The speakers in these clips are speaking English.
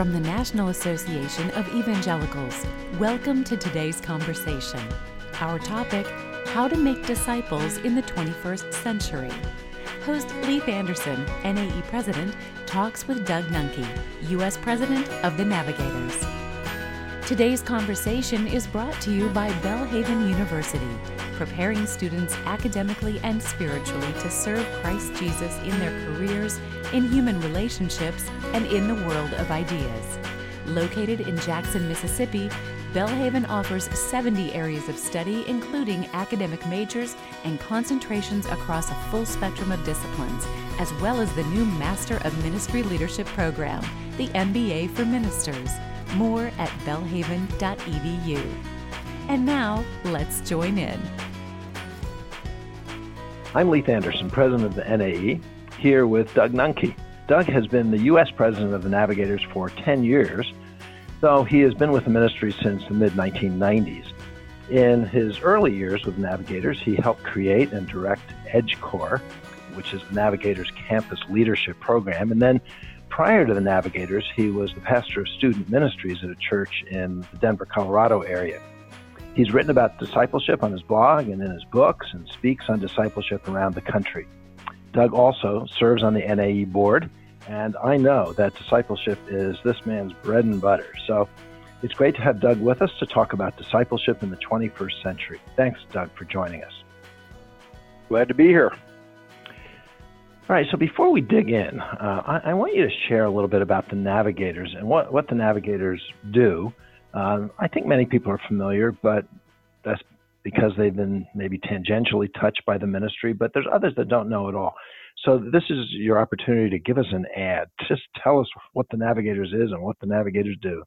From the National Association of Evangelicals, welcome to today's conversation. Our topic How to Make Disciples in the 21st Century. Host Leith Anderson, NAE President, talks with Doug Nuenke, U.S. President of the Navigators. Today's conversation is brought to you by Belhaven University, preparing students academically and spiritually to serve Christ Jesus in their careers, in human relationships, and in the world of ideas. Located in Jackson, Mississippi, Belhaven offers 70 areas of study, including academic majors and concentrations across a full spectrum of disciplines, as well as the new Master of Ministry Leadership program, the MBA for Ministers. More at belhaven.edu. And now, let's join in. I'm Leith Anderson, president of the NAE, here with Doug Nuenke. Doug has been the U.S. president of the Navigators for 10 years, though he has been with the ministry since the mid 1990s. In his early years with Navigators, he helped create and direct EDGE Corps, which is the Navigators campus leadership program, and then prior to the Navigators, he was the pastor of student ministries at a church in the Denver, Colorado area. He's written about discipleship on his blog and in his books and speaks on discipleship around the country. Doug also serves on the NAE board, and I know that discipleship is this man's bread and butter. So it's great to have Doug with us to talk about discipleship in the 21st century. Thanks, Doug, for joining us. Glad to be here. All right, so before we dig in, uh, I, I, want you to share a little bit about the navigators and what, what the navigators do. Um, I think many people are familiar, but that's because they've been maybe tangentially touched by the ministry, but there's others that don't know at all. So this is your opportunity to give us an ad. Just tell us what the Navigators is and what the Navigators do.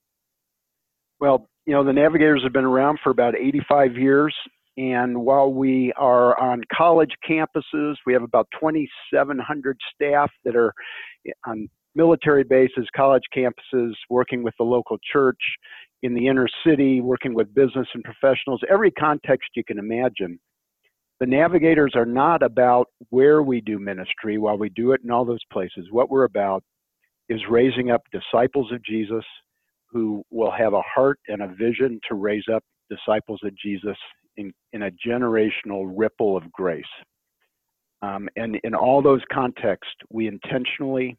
Well, you know, the Navigators have been around for about 85 years. And while we are on college campuses, we have about 2,700 staff that are on military bases, college campuses, working with the local church, in the inner city, working with business and professionals, every context you can imagine. The navigators are not about where we do ministry while we do it in all those places. What we're about is raising up disciples of Jesus who will have a heart and a vision to raise up disciples of Jesus in, in a generational ripple of grace. Um, and in all those contexts, we intentionally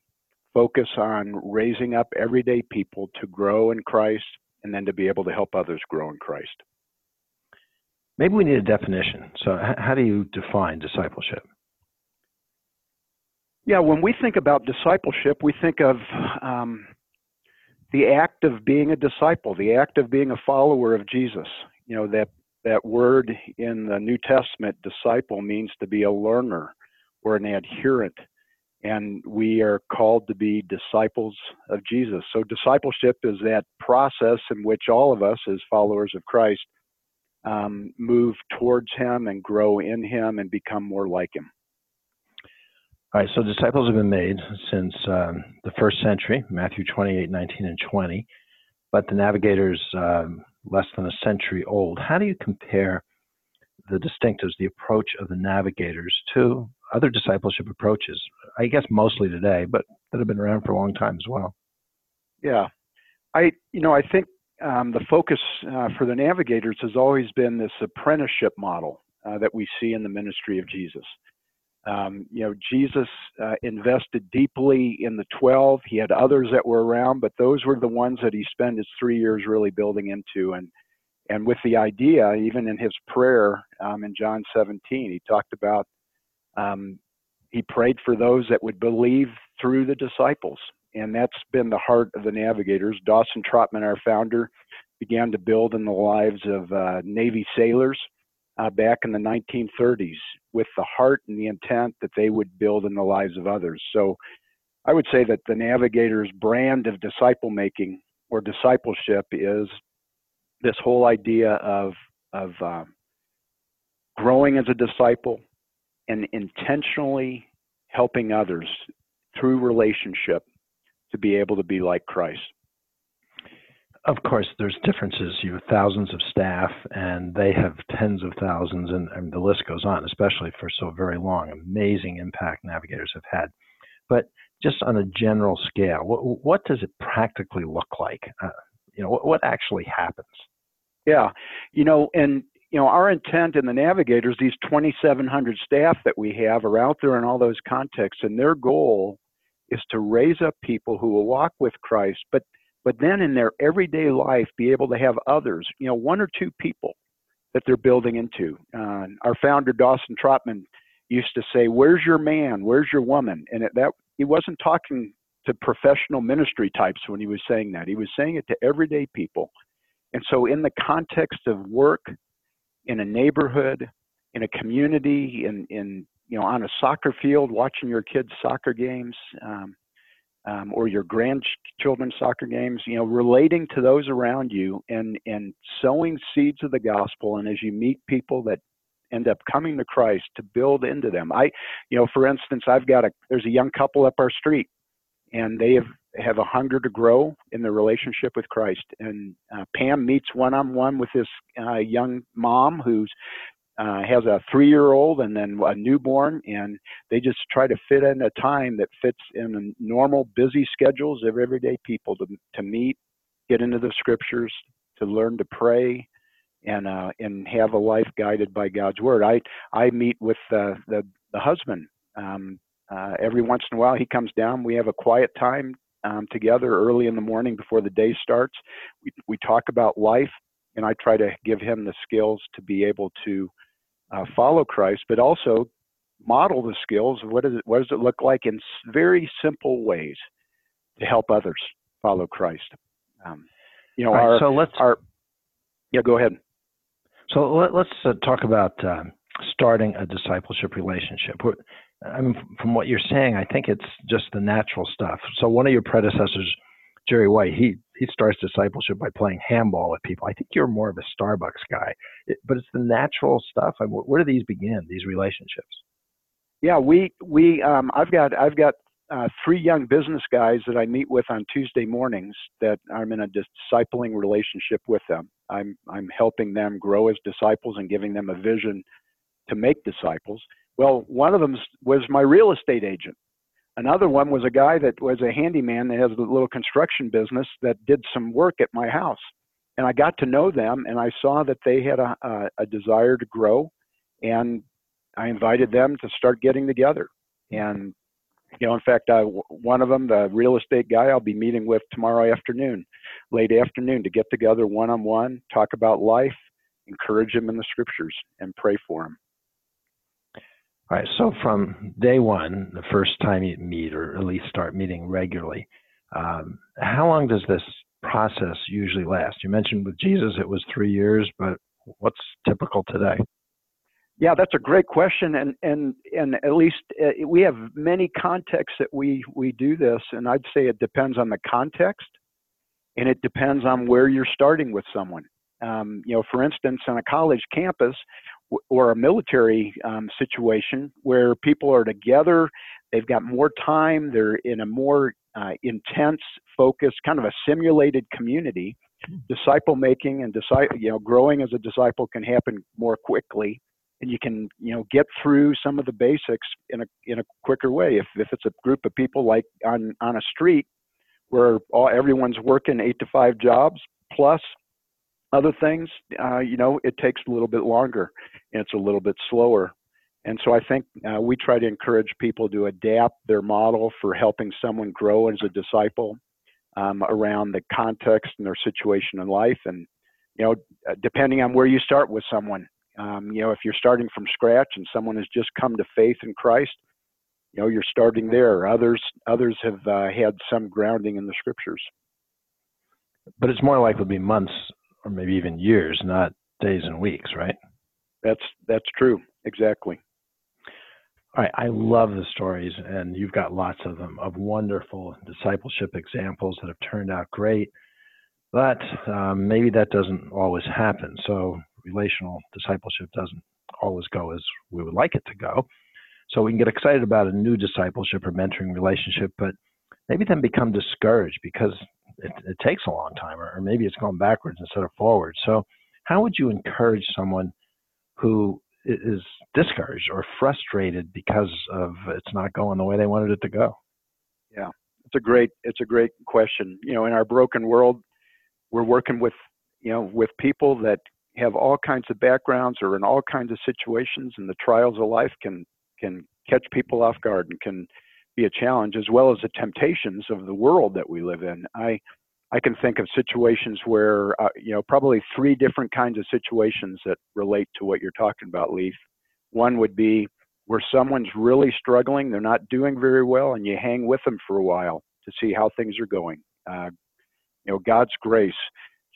focus on raising up everyday people to grow in Christ and then to be able to help others grow in Christ. Maybe we need a definition. So, how do you define discipleship? Yeah, when we think about discipleship, we think of um, the act of being a disciple, the act of being a follower of Jesus. You know, that that word in the New Testament, disciple, means to be a learner or an adherent. And we are called to be disciples of Jesus. So, discipleship is that process in which all of us, as followers of Christ, um, move towards Him and grow in Him and become more like Him. All right, so disciples have been made since um, the first century, Matthew 28, 19, and 20, but the navigators um, less than a century old. How do you compare the distinctives, the approach of the navigators to other discipleship approaches? I guess mostly today, but that have been around for a long time as well. Yeah, I you know I think um, the focus uh, for the navigators has always been this apprenticeship model uh, that we see in the ministry of Jesus. Um, you know, Jesus uh, invested deeply in the 12. He had others that were around, but those were the ones that he spent his three years really building into. And, and with the idea, even in his prayer um, in John 17, he talked about, um, he prayed for those that would believe through the disciples. And that's been the heart of the navigators. Dawson Trotman, our founder, began to build in the lives of uh, Navy sailors uh, back in the 1930s with the heart and the intent that they would build in the lives of others. So I would say that the Navigator's brand of disciple making or discipleship is this whole idea of, of uh, growing as a disciple and intentionally helping others through relationship to be able to be like Christ of course, there's differences. You have thousands of staff, and they have tens of thousands, and, and, the list goes on, especially for so very long. Amazing impact navigators have had. but just on a general scale, what, what does it practically look like? Uh, you know, what, what actually happens? Yeah, you know, and you know, our intent in the navigators, these 2,700 staff that we have are out there in all those contexts, and their goal is to raise up people who will walk with Christ, but but then in their everyday life be able to have others, you know, one or two people that they're building into. Uh, our founder Dawson Trotman used to say, "Where's your man? Where's your woman?" And it, that he wasn't talking to professional ministry types when he was saying that. He was saying it to everyday people. And so, in the context of work, in a neighborhood, in a community, in in you know on a soccer field, watching your kids' soccer games, um, um, or your grandchildren's soccer games, you know, relating to those around you and and sowing seeds of the gospel. And as you meet people that end up coming to Christ, to build into them. I, you know, for instance, I've got a there's a young couple up our street, and they have have a hunger to grow in their relationship with Christ. And uh, Pam meets one on one with this uh, young mom who's uh, has a three year old and then a newborn, and they just try to fit in a time that fits in the normal, busy schedules of everyday people to, to meet, get into the scriptures, to learn to pray, and uh, and have a life guided by God's word. I I meet with uh, the the husband um, uh, every once in a while. He comes down. We have a quiet time um, together early in the morning before the day starts. We we talk about life, and I try to give him the skills to be able to uh, follow Christ, but also model the skills of what, is it, what does it look like in very simple ways to help others follow Christ. Um, you know, right, our, so let's our yeah, go ahead. So let, us uh, talk about uh, starting a discipleship relationship. I mean, from what you're saying, I think it's just the natural stuff. So one of your predecessors Jerry White, he he starts discipleship by playing handball with people. I think you're more of a Starbucks guy, it, but it's the natural stuff. I mean, where do these begin? These relationships? Yeah, we we um, I've got I've got uh, three young business guys that I meet with on Tuesday mornings that I'm in a discipling relationship with them. I'm I'm helping them grow as disciples and giving them a vision to make disciples. Well, one of them was my real estate agent. Another one was a guy that was a handyman that has a little construction business that did some work at my house. And I got to know them and I saw that they had a, a, a desire to grow. And I invited them to start getting together. And, you know, in fact, I, one of them, the real estate guy, I'll be meeting with tomorrow afternoon, late afternoon, to get together one on one, talk about life, encourage him in the scriptures, and pray for him. So from day one, the first time you meet, or at least start meeting regularly, um, how long does this process usually last? You mentioned with Jesus it was three years, but what's typical today? Yeah, that's a great question, and and and at least uh, we have many contexts that we we do this, and I'd say it depends on the context, and it depends on where you're starting with someone. Um, you know, for instance, on a college campus, or a military um, situation where people are together, they've got more time, they're in a more uh, intense, focused, kind of a simulated community. Hmm. Disciple making and disciple, you know, growing as a disciple can happen more quickly, and you can, you know, get through some of the basics in a in a quicker way. If if it's a group of people like on on a street where all everyone's working eight to five jobs plus other things, uh, you know, it takes a little bit longer and it's a little bit slower. And so I think uh, we try to encourage people to adapt their model for helping someone grow as a disciple um, around the context and their situation in life. And, you know, depending on where you start with someone, um, you know, if you're starting from scratch and someone has just come to faith in Christ, you know, you're starting there. Others, others have uh, had some grounding in the scriptures. But it's more likely to be months or maybe even years, not days and weeks, right? That's that's true. Exactly. All right, I love the stories, and you've got lots of them of wonderful discipleship examples that have turned out great. But um, maybe that doesn't always happen. So relational discipleship doesn't always go as we would like it to go. So we can get excited about a new discipleship or mentoring relationship, but maybe then become discouraged because it, it takes a long time, or, or maybe it's going backwards instead of forward. So, how would you encourage someone who is discouraged or frustrated because of it's not going the way they wanted it to go? Yeah, it's a great it's a great question. You know, in our broken world, we're working with you know with people that have all kinds of backgrounds or in all kinds of situations, and the trials of life can can catch people off guard and can be a challenge, as well as the temptations of the world that we live in. I I can think of situations where uh, you know probably three different kinds of situations that relate to what you're talking about, Leith. One would be where someone's really struggling, they're not doing very well, and you hang with them for a while to see how things are going. Uh, you know, God's grace.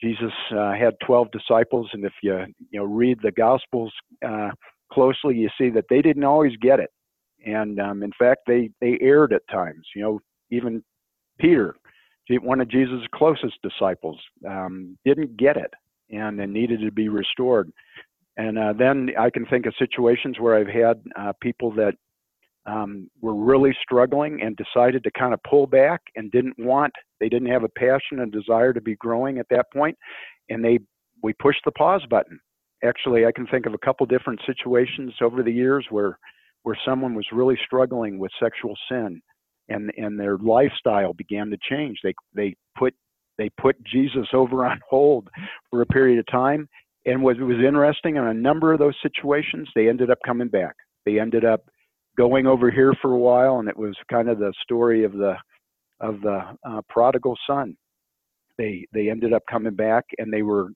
Jesus uh, had 12 disciples, and if you you know read the Gospels uh, closely, you see that they didn't always get it, and um, in fact, they they erred at times. You know, even Peter, one of Jesus' closest disciples, um, didn't get it, and, and needed to be restored. And uh, then I can think of situations where I've had uh, people that um, were really struggling and decided to kind of pull back and didn't want, they didn't have a passion and desire to be growing at that point, and they we pushed the pause button. Actually, I can think of a couple different situations over the years where where someone was really struggling with sexual sin, and and their lifestyle began to change. They they put they put Jesus over on hold for a period of time, and what was interesting in a number of those situations, they ended up coming back. They ended up going over here for a while, and it was kind of the story of the of the uh, prodigal son. They they ended up coming back, and they were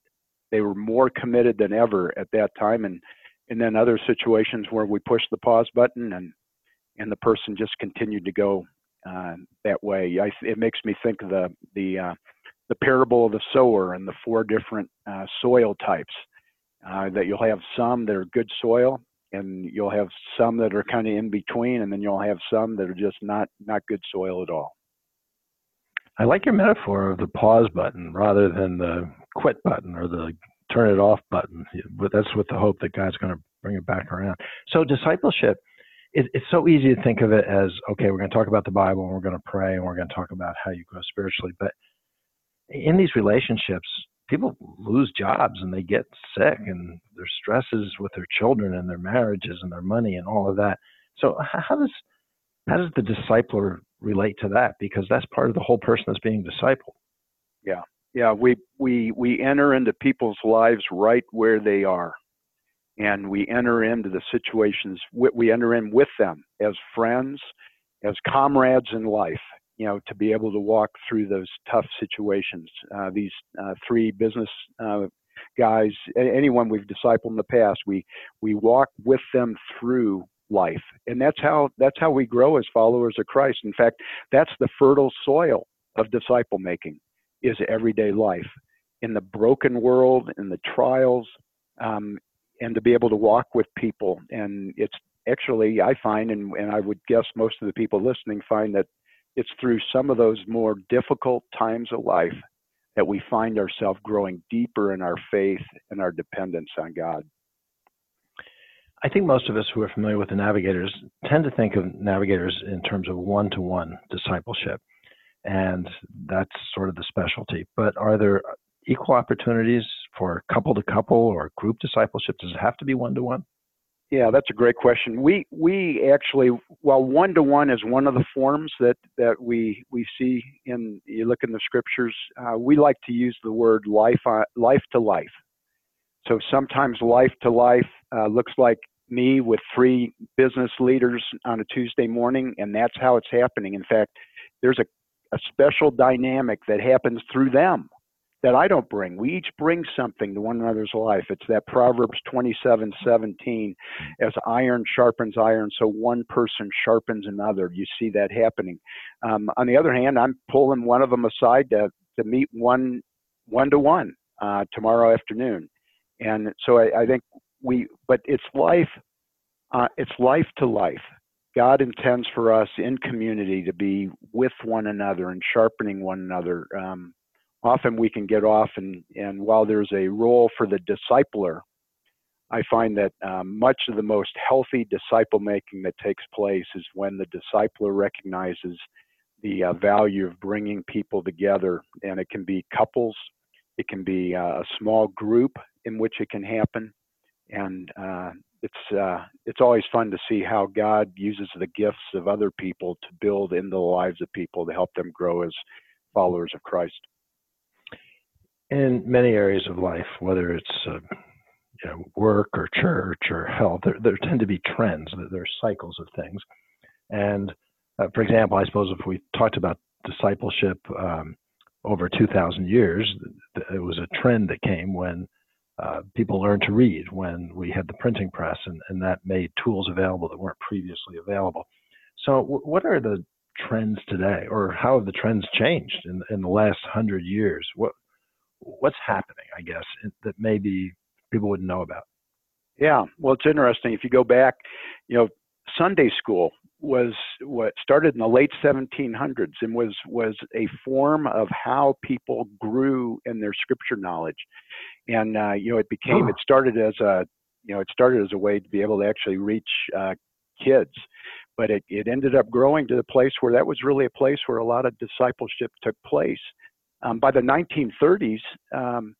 they were more committed than ever at that time. And and then other situations where we pushed the pause button, and and the person just continued to go uh, that way. I, it makes me think of the the uh, the parable of the sower and the four different uh, soil types. Uh, that you'll have some that are good soil, and you'll have some that are kind of in between, and then you'll have some that are just not not good soil at all. I like your metaphor of the pause button rather than the quit button or the turn it off button. But that's with the hope that God's going to bring it back around. So discipleship, it, it's so easy to think of it as okay, we're going to talk about the Bible and we're going to pray and we're going to talk about how you grow spiritually, but in these relationships, people lose jobs and they get sick and there's stresses with their children and their marriages and their money and all of that. So how does how does the discipler relate to that? Because that's part of the whole person that's being discipled. Yeah, yeah. We we we enter into people's lives right where they are, and we enter into the situations. We enter in with them as friends, as comrades in life, you know, to be able to walk through those tough situations. Uh, these uh, three business uh, guys, anyone we've discipled in the past, we we walk with them through life, and that's how that's how we grow as followers of Christ. In fact, that's the fertile soil of disciple making is everyday life in the broken world, in the trials, um, and to be able to walk with people. And it's actually, I find, and, and I would guess most of the people listening find that it's through some of those more difficult times of life that we find ourselves growing deeper in our faith and our dependence on God. I think most of us who are familiar with the navigators tend to think of navigators in terms of one to one discipleship, and that's sort of the specialty. But are there equal opportunities for couple to couple or group discipleship? Does it have to be one to one? Yeah, that's a great question. We we actually, while one to one is one of the forms that that we we see in you look in the scriptures, uh, we like to use the word life uh, life to life. So sometimes life to life uh, looks like me with three business leaders on a Tuesday morning, and that's how it's happening. In fact, there's a a special dynamic that happens through them that I don't bring. We each bring something to one another's life. It's that Proverbs 27 17, as iron sharpens iron, so one person sharpens another. You see that happening. Um, on the other hand, I'm pulling one of them aside to, to meet one one to one tomorrow afternoon. And so I, I, think we, but it's life, uh, it's life to life. God intends for us in community to be with one another and sharpening one another. Um, often we can get off and, and while there's a role for the discipler, I find that um, much of the most healthy disciple making that takes place is when the discipler recognizes the uh, value of bringing people together. And it can be couples, it can be uh, a small group in which it can happen. And uh, it's uh, it's always fun to see how God uses the gifts of other people to build into the lives of people to help them grow as followers of Christ. In many areas of life, whether it's uh, you know, work or church or health, there, there tend to be trends. There are cycles of things. And uh, for example, I suppose if we talked about discipleship um, over 2,000 years, it was a trend that came when uh, people learned to read, when we had the printing press, and, and that made tools available that weren't previously available. So, w- what are the trends today, or how have the trends changed in, in the last hundred years? What what's happening, I guess, that maybe people wouldn't know about? Yeah, well, it's interesting. If you go back, you know, Sunday school was what started in the late 1700s and was was a form of how people grew in their scripture knowledge and uh, you know it became it started as a you know it started as a way to be able to actually reach uh, kids but it, it ended up growing to the place where that was really a place where a lot of discipleship took place um, by the 1930s um,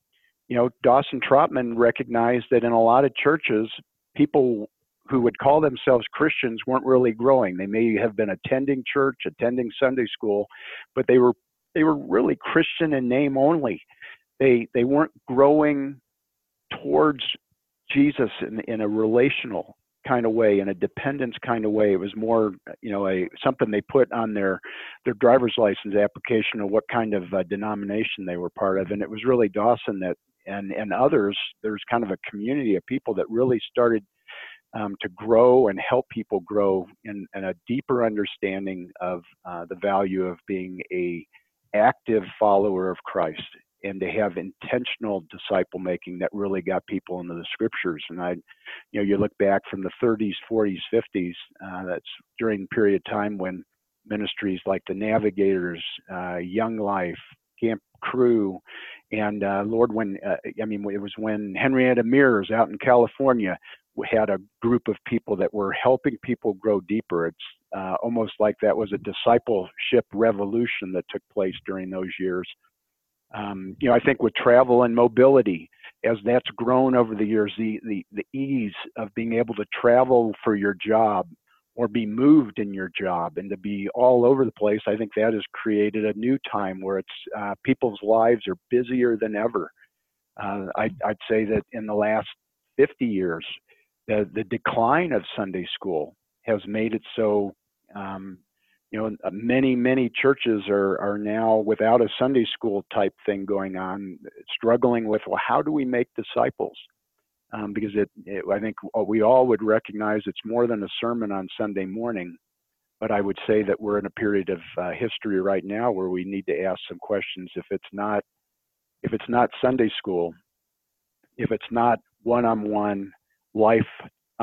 you know Dawson Trotman recognized that in a lot of churches people who would call themselves Christians weren't really growing. They may have been attending church, attending Sunday school, but they were they were really Christian in name only. They they weren't growing towards Jesus in, in a relational kind of way, in a dependence kind of way. It was more, you know, a something they put on their their driver's license application of what kind of uh, denomination they were part of. And it was really Dawson that and and others. There's kind of a community of people that really started um, to grow and help people grow in, in a deeper understanding of uh, the value of being a active follower of Christ and to have intentional disciple making that really got people into the scriptures. And I, you know, you look back from the 30s, 40s, 50s. Uh, that's during the period of time when ministries like the Navigators, uh, Young Life, Camp Crew, and uh, Lord, when uh, I mean, it was when Henrietta Mears out in California had a group of people that were helping people grow deeper. It's uh, almost like that was a discipleship revolution that took place during those years. Um, you know, I think with travel and mobility, as that's grown over the years, the, the, the ease of being able to travel for your job or be moved in your job and to be all over the place, I think that has created a new time where it's uh, people's lives are busier than ever. Uh, I, I'd say that in the last 50 years, the, the decline of Sunday school has made it so, um, you know, many, many churches are, are now without a Sunday school type thing going on, struggling with, well, how do we make disciples? Um, because it, it, I think we all would recognize it's more than a sermon on Sunday morning. But I would say that we're in a period of uh, history right now where we need to ask some questions. If it's not, if it's not Sunday school, if it's not one-on-one life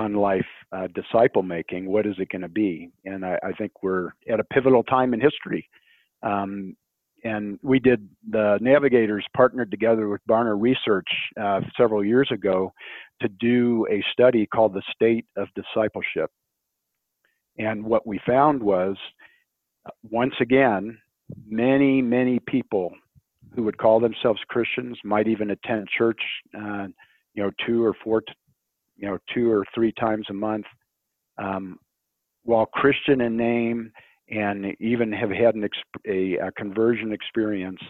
on life uh, disciple making, what is it going to be? And I, I, think we're at a pivotal time in history. Um, and we did the navigators partnered together with Barna Research uh, several years ago to do a study called the state of discipleship. And what we found was, uh, once again, many, many people who would call themselves Christians might even attend church, uh, you know, two or four you know, two or three times a month. Um, while Christian in name and even have had an a, a conversion experience,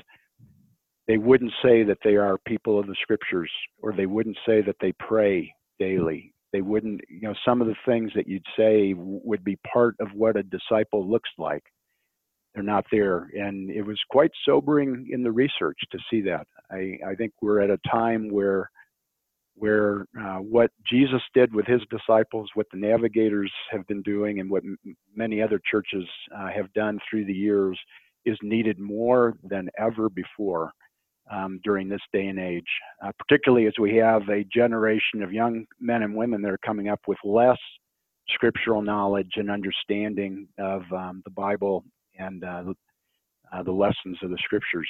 they wouldn't say that they are people of the scriptures, or they wouldn't say that they pray daily. They wouldn't, you know, some of the things that you'd say would be part of what a disciple looks like. They're not there. And it was quite sobering in the research to see that. I, I think we're at a time where where uh, what Jesus did with his disciples, what the navigators have been doing, and what m- many other churches uh, have done through the years is needed more than ever before um, during this day and age, uh, particularly as we have a generation of young men and women that are coming up with less scriptural knowledge and understanding of um, the Bible and uh, uh, the lessons of the scriptures.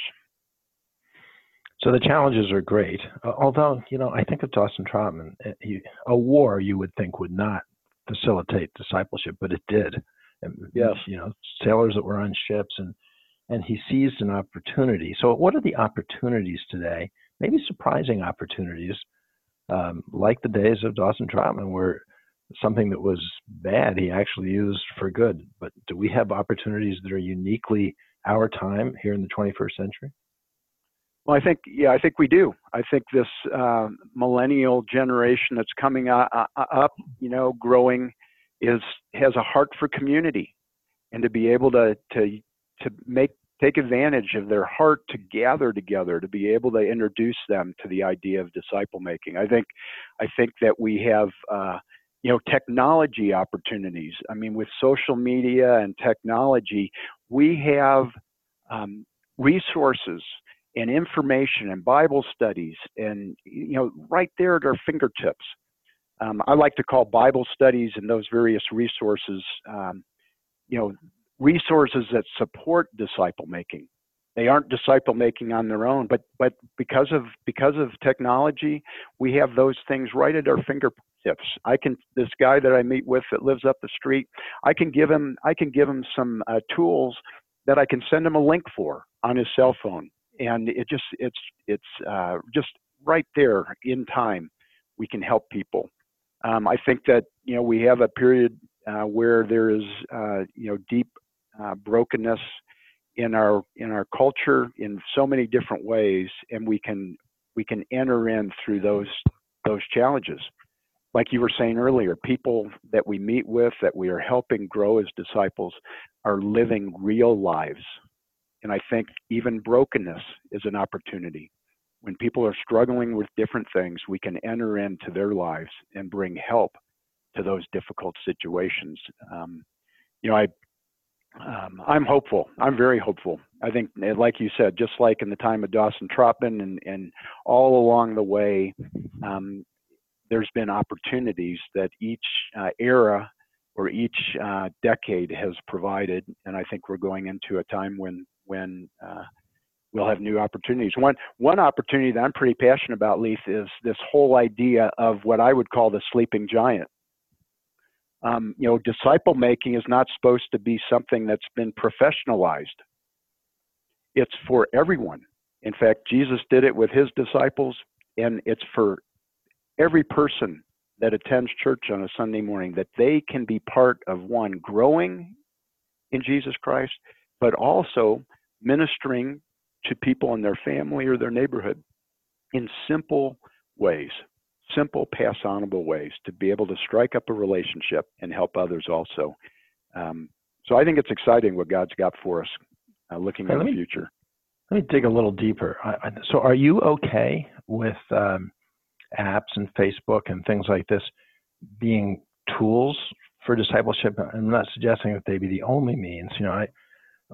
So the challenges are great. Uh, although, you know, I think of Dawson Trotman, uh, he, a war you would think would not facilitate discipleship, but it did. And, yes. You know, sailors that were on ships and and he seized an opportunity. So what are the opportunities today? Maybe surprising opportunities um, like the days of Dawson Trotman, where something that was bad he actually used for good. But do we have opportunities that are uniquely our time here in the 21st century? Well, I think yeah, I think we do. I think this uh, millennial generation that's coming up, you know, growing, is has a heart for community, and to be able to to to make take advantage of their heart to gather together to be able to introduce them to the idea of disciple making. I think I think that we have uh, you know technology opportunities. I mean, with social media and technology, we have um, resources and information and Bible studies and you know right there at our fingertips. Um, I like to call Bible studies and those various resources, um, you know, resources that support disciple making. They aren't disciple making on their own, but but because of because of technology, we have those things right at our fingertips. I can this guy that I meet with that lives up the street, I can give him I can give him some uh, tools that I can send him a link for on his cell phone, and it just it's it's uh, just right there in time. We can help people. Um, I think that you know we have a period uh, where there is uh, you know deep uh, brokenness in our in our culture in so many different ways, and we can we can enter in through those those challenges. Like you were saying earlier, people that we meet with, that we are helping grow as disciples, are living real lives. And I think even brokenness is an opportunity. When people are struggling with different things, we can enter into their lives and bring help to those difficult situations. Um, you know, I um, I'm hopeful. I'm very hopeful. I think, eh, like you said, just like in the time of Dawson Trotman and, and all along the way, um, there's been opportunities that each uh, era or each uh, decade has provided, and I think we're going into a time when when uh, we'll have new opportunities. One one opportunity that I'm pretty passionate about, Leith, is this whole idea of what I would call the sleeping giant um, you know, disciple making is not supposed to be something that's been professionalized. It's for everyone. In fact, Jesus did it with his disciples, and it's for every person that attends church on a Sunday morning that they can be part of one growing in Jesus Christ, but also ministering to people in their family or their neighborhood in simple ways simple, pass onable ways to be able to strike up a relationship and help others also. Um, so I think it's exciting what God's got for us uh, looking at the me, future. Let me dig a little deeper. I, I, so are you okay with um, apps and Facebook and things like this being tools for discipleship? I'm not suggesting that they be the only means. You know, I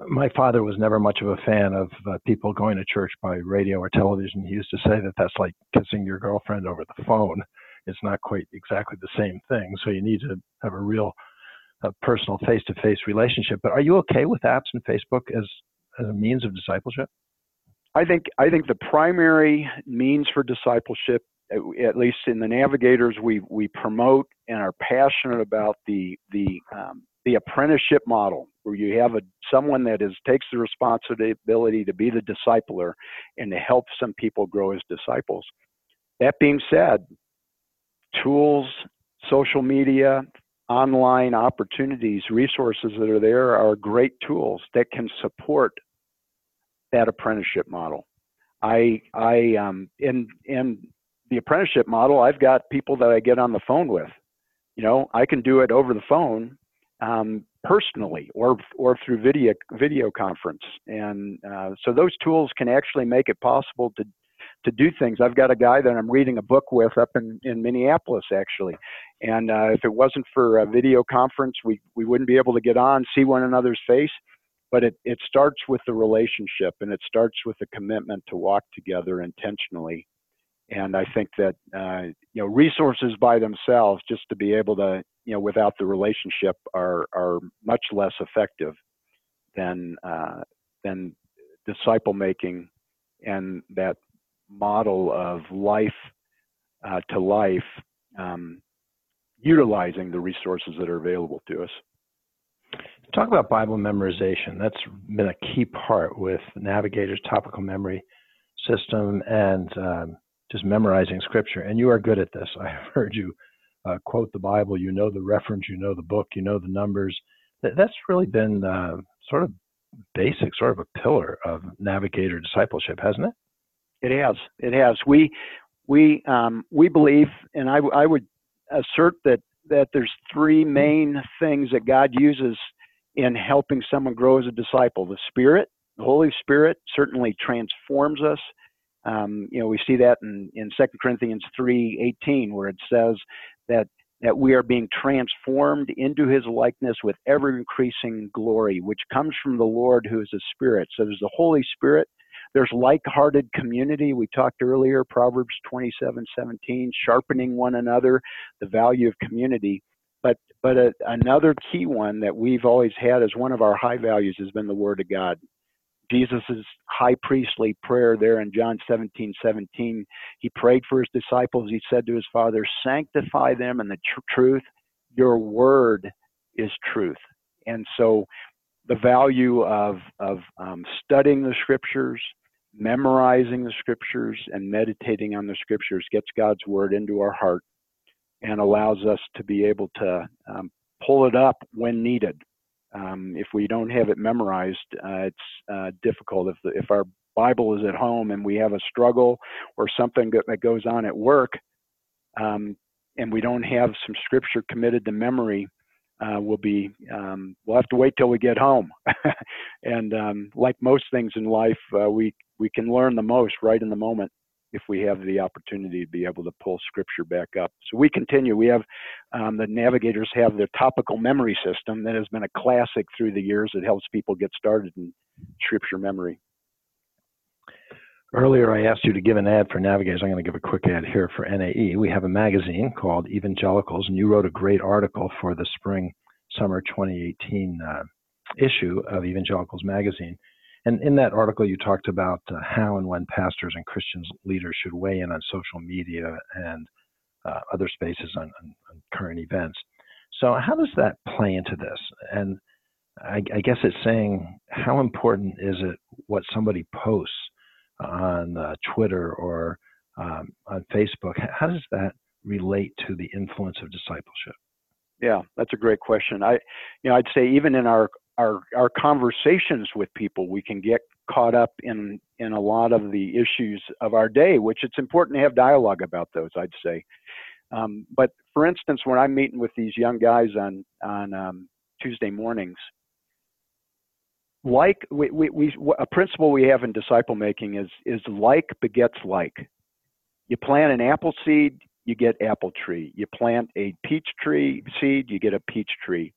my father was never much of a fan of uh, people going to church by radio or television. He used to say that that's like kissing your girlfriend over the phone. It's not quite exactly the same thing. So you need to have a real uh, personal face-to-face relationship. But are you okay with apps and Facebook as, as a means of discipleship? I think I think the primary means for discipleship, at least in the navigators, we we promote and are passionate about the the um, the apprenticeship model where you have a someone that is takes the responsibility to be the discipler and to help some people grow as disciples. That being said, tools, social media, online opportunities, resources that are there are great tools that can support that apprenticeship model. I I um in in the apprenticeship model, I've got people that I get on the phone with. You know, I can do it over the phone um, personally or or through video video conference. And uh, so those tools can actually make it possible to to do things. I've got a guy that I'm reading a book with up in, in Minneapolis actually, and uh, if it wasn't for a video conference, we we wouldn't be able to get on, see one another's face. But it, it starts with the relationship and it starts with the commitment to walk together intentionally and I think that uh, you know resources by themselves, just to be able to you know without the relationship, are are much less effective than uh, than disciple making and that model of life uh, to life, um, utilizing the resources that are available to us. Talk about Bible memorization. That's been a key part with Navigator's topical memory system and um, just memorizing scripture. And you are good at this. I have heard you uh, quote the Bible. You know the reference. You know the book. You know the numbers. That's really been uh, sort of basic, sort of a pillar of navigator discipleship, hasn't it? It has. It has. We we um, we believe, and I, I would assert that that there's three main things that God uses in helping someone grow as a disciple. The Spirit, the Holy Spirit, certainly transforms us. Um, you know, we see that in, in 2 Corinthians 3:18, where it says that that we are being transformed into his likeness with ever increasing glory, which comes from the Lord who is a spirit. So there's the Holy Spirit. There's like-hearted community. We talked earlier, Proverbs 27, 17, sharpening one another, the value of community. But but a, another key one that we've always had as one of our high values has been the Word of God. Jesus' high priestly prayer there in John 17, 17. He prayed for his disciples. He said to his Father, Sanctify them in the tr- truth. Your word is truth. And so the value of, of um, studying the scriptures, memorizing the scriptures, and meditating on the scriptures gets God's word into our heart and allows us to be able to um, pull it up when needed. Um, if we don't have it memorized, uh, it's uh, difficult. If the, if our Bible is at home and we have a struggle or something that goes on at work, um, and we don't have some scripture committed to memory, uh, we'll be um, we'll have to wait till we get home. and um, like most things in life, uh, we we can learn the most right in the moment if we have the opportunity to be able to pull scripture back up. So we continue. We have um, the navigators have their topical memory system that has been a classic through the years. It helps people get started in scripture memory. Earlier, I asked you to give an ad for Navigators. I'm going to give a quick ad here for NAE. We have a magazine called Evangelicals, and you wrote a great article for the spring summer 2018 uh, issue of Evangelicals magazine. And in that article, you talked about uh, how and when pastors and Christian leaders should weigh in on social media and uh, other spaces on, on, on, current events. So, how does that play into this? And I, I, guess it's saying how important is it what somebody posts on uh, Twitter or um, on Facebook? How does that relate to the influence of discipleship? Yeah, that's a great question. I, you know, I'd say even in our our our conversations with people, we can get caught up in in a lot of the issues of our day, which it's important to have dialogue about those. I'd say. Um, but for instance, when I'm meeting with these young guys on on um, Tuesday mornings, like we, we, we a principle we have in disciple making is is like begets like. You plant an apple seed, you get apple tree. You plant a peach tree seed, you get a peach tree.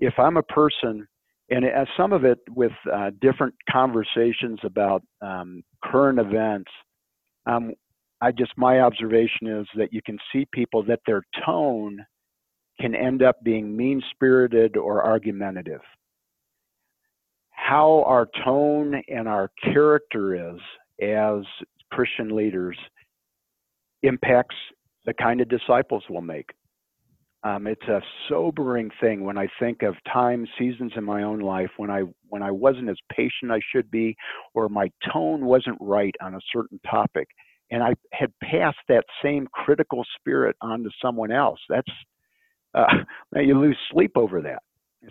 If I'm a person and as some of it with uh, different conversations about um, current events. Um, I just my observation is that you can see people that their tone can end up being mean spirited or argumentative. How our tone and our character is as Christian leaders impacts the kind of disciples we'll make. Um, it's a sobering thing when I think of times, seasons in my own life when I when I wasn't as patient I should be, or my tone wasn't right on a certain topic, and I had passed that same critical spirit on to someone else. That's uh, you lose sleep over that.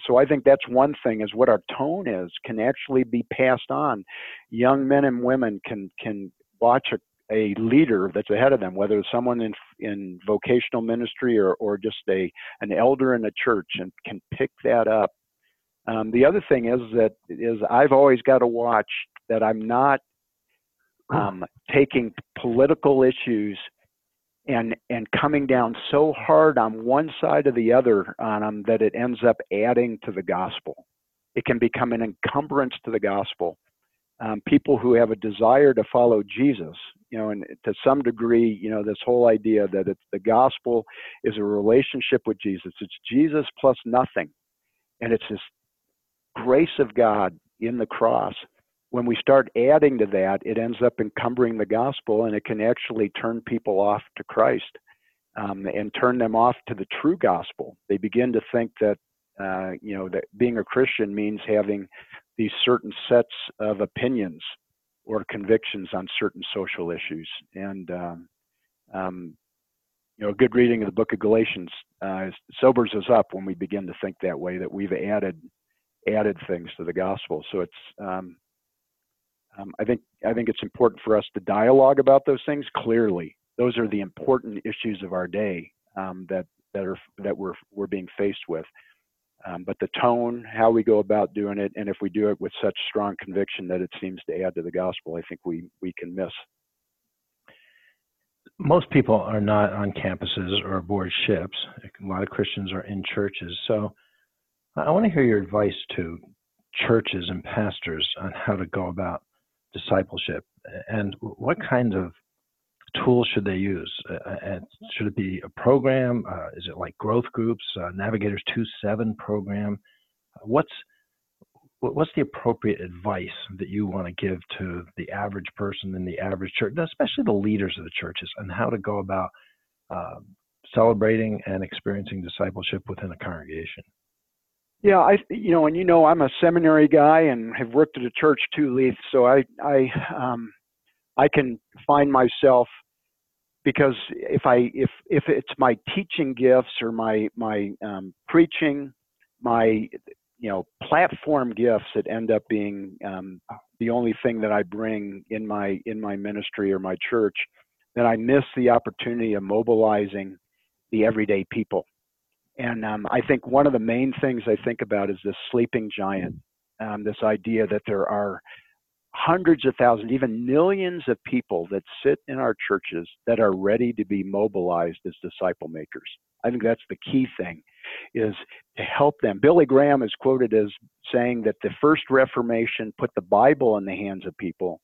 So I think that's one thing is what our tone is can actually be passed on. Young men and women can can watch a a leader that's ahead of them, whether it's someone in in vocational ministry or or just a an elder in a church, and can pick that up. Um, the other thing is that is I've always got to watch that I'm not um, taking political issues and and coming down so hard on one side or the other on them that it ends up adding to the gospel. It can become an encumbrance to the gospel um, people who have a desire to follow Jesus, you know, and to some degree, you know, this whole idea that it's the gospel is a relationship with Jesus. It's Jesus plus nothing. And it's this grace of God in the cross. When we start adding to that, it ends up encumbering the gospel and it can actually turn people off to Christ um, and turn them off to the true gospel. They begin to think that, uh, you know, that being a Christian means having these certain sets of opinions or convictions on certain social issues. And um, um, you know, a good reading of the Book of Galatians uh, sobers us up when we begin to think that way. That we've added added things to the gospel. So it's um, um, I think I think it's important for us to dialogue about those things clearly. Those are the important issues of our day um, that that are that we're we're being faced with. Um, but the tone, how we go about doing it, and if we do it with such strong conviction that it seems to add to the gospel, I think we we can miss. Most people are not on campuses or aboard ships. A lot of Christians are in churches. So I want to hear your advice to churches and pastors on how to go about discipleship and what kind of tools should they use? Uh, uh, and should it be a program? Uh, is it like growth groups, uh, Navigators 2.7 program? What's what's the appropriate advice that you want to give to the average person in the average church, especially the leaders of the churches, and how to go about uh, celebrating and experiencing discipleship within a congregation? Yeah, I you know, and you know, I'm a seminary guy and have worked at a church too, Leith. So I I um, I can find myself because if I if if it's my teaching gifts or my my um, preaching, my you know platform gifts that end up being um, the only thing that I bring in my in my ministry or my church, then I miss the opportunity of mobilizing the everyday people. And um, I think one of the main things I think about is this sleeping giant, um, this idea that there are hundreds of thousands, even millions of people that sit in our churches that are ready to be mobilized as disciple makers. I think that's the key thing is to help them. Billy Graham is quoted as saying that the first reformation put the Bible in the hands of people,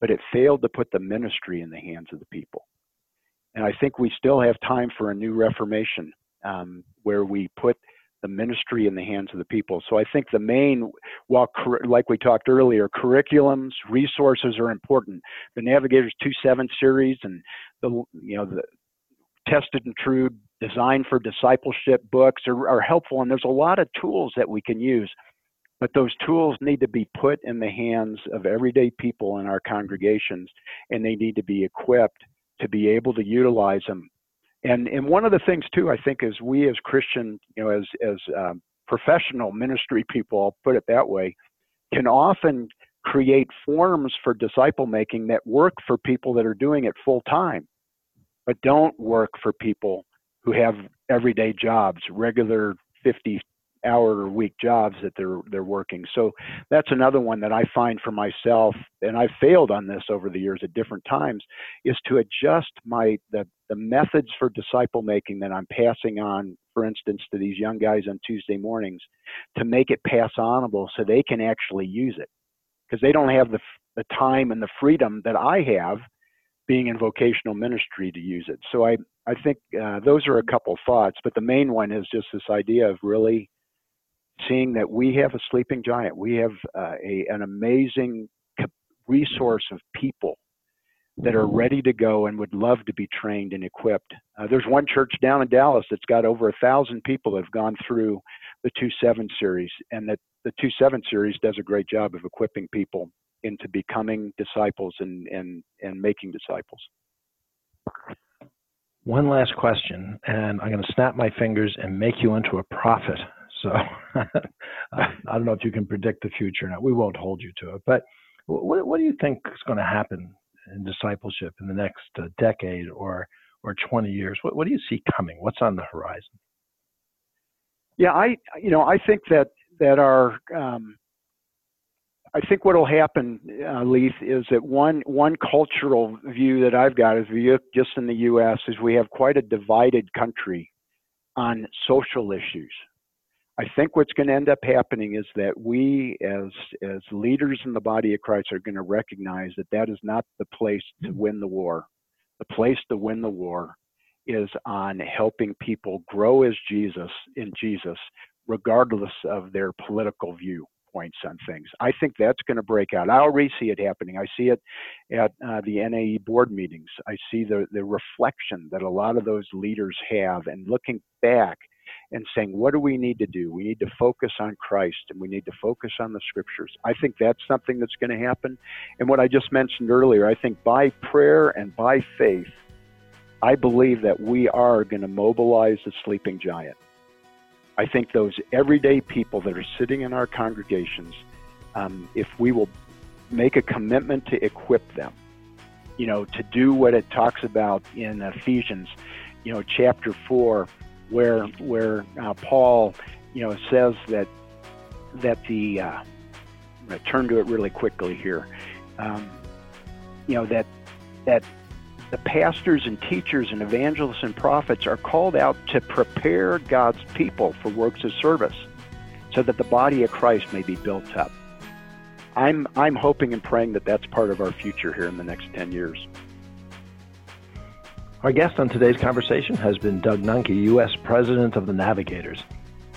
but it failed to put the ministry in the hands of the people. And I think we still have time for a new reformation um, where we put the ministry in the hands of the people. So I think the main, while like we talked earlier, curriculums, resources are important. The Navigators 2.7 series and the you know the tested and true design for discipleship books are, are helpful, and there's a lot of tools that we can use. But those tools need to be put in the hands of everyday people in our congregations, and they need to be equipped to be able to utilize them and and one of the things too, I think, is we as Christian, you know, as as um, professional ministry people, I'll put it that way, can often create forms for disciple making that work for people that are doing it full time, but don't work for people who have everyday jobs, regular 50 hour a week jobs that they're they're working. So that's another one that I find for myself, and I've failed on this over the years at different times, is to adjust my the the methods for disciple making that I'm passing on, for instance, to these young guys on Tuesday mornings, to make it pass onable so they can actually use it, because they don't have the the time and the freedom that I have being in vocational ministry to use it. So I I think uh, those are a couple thoughts, but the main one is just this idea of really seeing that we have a sleeping giant. We have uh, a, an amazing resource of people that are ready to go and would love to be trained and equipped. Uh, there's one church down in Dallas that's got over a thousand people that have gone through the 2-7 series, and that the 2-7 series does a great job of equipping people into becoming disciples and, and, and making disciples. One last question, and I'm going to snap my fingers and make you into a prophet so I don't know if you can predict the future. Now we won't hold you to it, but what, what do you think is going to happen in discipleship in the next uh, decade or or 20 years? What, what do you see coming? What's on the horizon? Yeah, I you know I think that that our um, I think what will happen, uh, Leith, is that one one cultural view that I've got is view just in the U.S. is we have quite a divided country on social issues. I think what's going to end up happening is that we, as as leaders in the body of Christ, are going to recognize that that is not the place to mm-hmm. win the war. The place to win the war is on helping people grow as Jesus in Jesus, regardless of their political viewpoints on things. I think that's going to break out. I already see it happening. I see it at uh, the NAE board meetings. I see the the reflection that a lot of those leaders have, and looking back and saying, what do we need to do? We need to focus on Christ and we need to focus on the scriptures. I think that's something that's going to happen. And what I just mentioned earlier, I think by prayer and by faith, I believe that we are going to mobilize the sleeping giant. I think those everyday people that are sitting in our congregations, um, if we will make a commitment to equip them, you know, to do what it talks about in Ephesians, you know, chapter 4, where where uh, Paul, you know, says that that the uh, I'm going to turn to it really quickly here. Um, you know that that the pastors and teachers and evangelists and prophets are called out to prepare God's people for works of service, so that the body of Christ may be built up. I'm I'm hoping and praying that that's part of our future here in the next ten years. Our guest on today's conversation has been Doug Nuenke, U.S. President of the Navigators.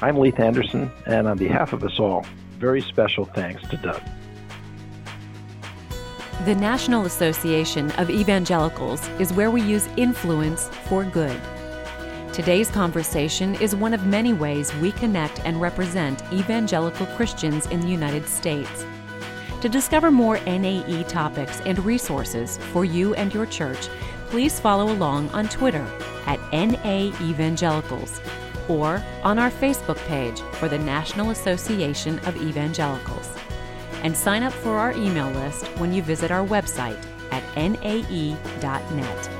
I'm Leith Anderson, and on behalf of us all, very special thanks to Doug. The National Association of Evangelicals is where we use influence for good. Today's conversation is one of many ways we connect and represent evangelical Christians in the United States. To discover more NAE topics and resources for you and your church, please follow along on Twitter at NA Evangelicals or on our Facebook page for the National Association of Evangelicals. And sign up for our email list when you visit our website at nae.net.